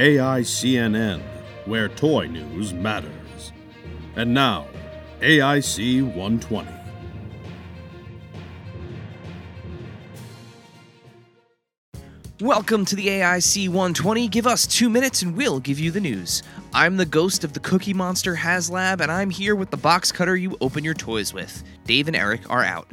AICNN, where toy news matters. And now, AIC 120. Welcome to the AIC 120. Give us two minutes and we'll give you the news. I'm the ghost of the Cookie Monster HasLab, and I'm here with the box cutter you open your toys with. Dave and Eric are out.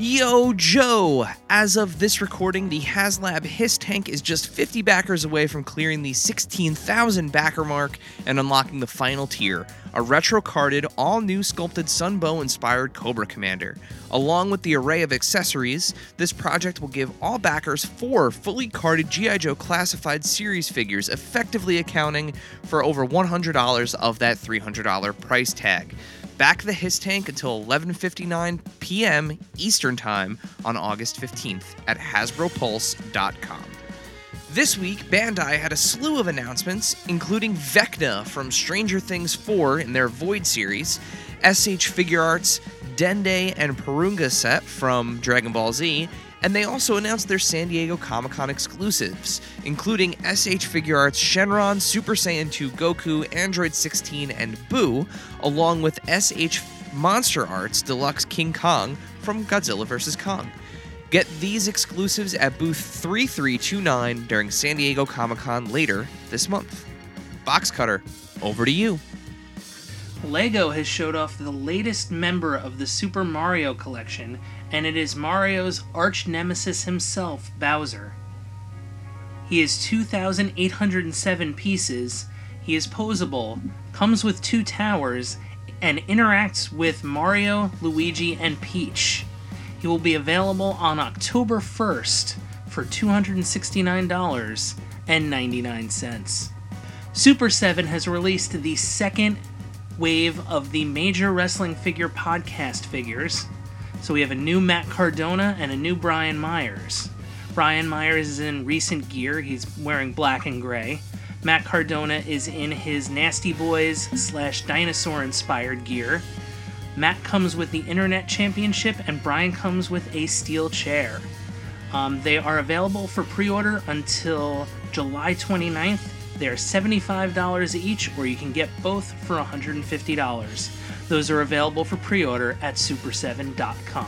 Yo, Joe! As of this recording, the HasLab Hiss Tank is just 50 backers away from clearing the 16,000 backer mark and unlocking the final tier a retro carded, all new sculpted Sunbow inspired Cobra Commander. Along with the array of accessories, this project will give all backers four fully carded G.I. Joe classified series figures, effectively accounting for over $100 of that $300 price tag. Back the Hiss Tank until 11:59 p.m. Eastern Time on August 15th at HasbroPulse.com. This week, Bandai had a slew of announcements, including Vecna from Stranger Things 4 in their Void series, SH Figuarts, Dende and Porunga set from Dragon Ball Z, and they also announced their San Diego Comic Con exclusives, including SH Figuarts Shenron, Super Saiyan 2 Goku, Android 16, and Buu, along with SH Monster Arts Deluxe King Kong from Godzilla vs. Kong. Get these exclusives at booth 3329 during San Diego Comic Con later this month. Box Cutter, over to you. LEGO has showed off the latest member of the Super Mario collection, and it is Mario's arch nemesis himself, Bowser. He is 2,807 pieces, he is posable, comes with two towers, and interacts with Mario, Luigi, and Peach. He will be available on October 1st for $269.99. Super 7 has released the second wave of the Major Wrestling Figure podcast figures. So we have a new Matt Cardona and a new Brian Myers. Brian Myers is in recent gear, he's wearing black and gray. Matt Cardona is in his Nasty Boys slash dinosaur inspired gear. Matt comes with the Internet Championship, and Brian comes with a steel chair. Um, they are available for pre order until July 29th. They are $75 each, or you can get both for $150. Those are available for pre order at super7.com.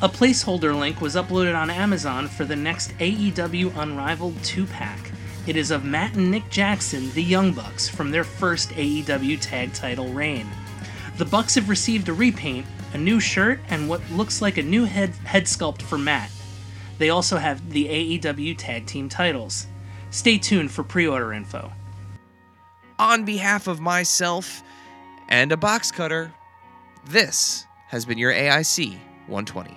A placeholder link was uploaded on Amazon for the next AEW Unrivaled 2 pack. It is of Matt and Nick Jackson, the Young Bucks, from their first AEW tag title reign. The Bucks have received a repaint, a new shirt, and what looks like a new head, head sculpt for Matt. They also have the AEW tag team titles. Stay tuned for pre order info. On behalf of myself and a box cutter, this has been your AIC 120.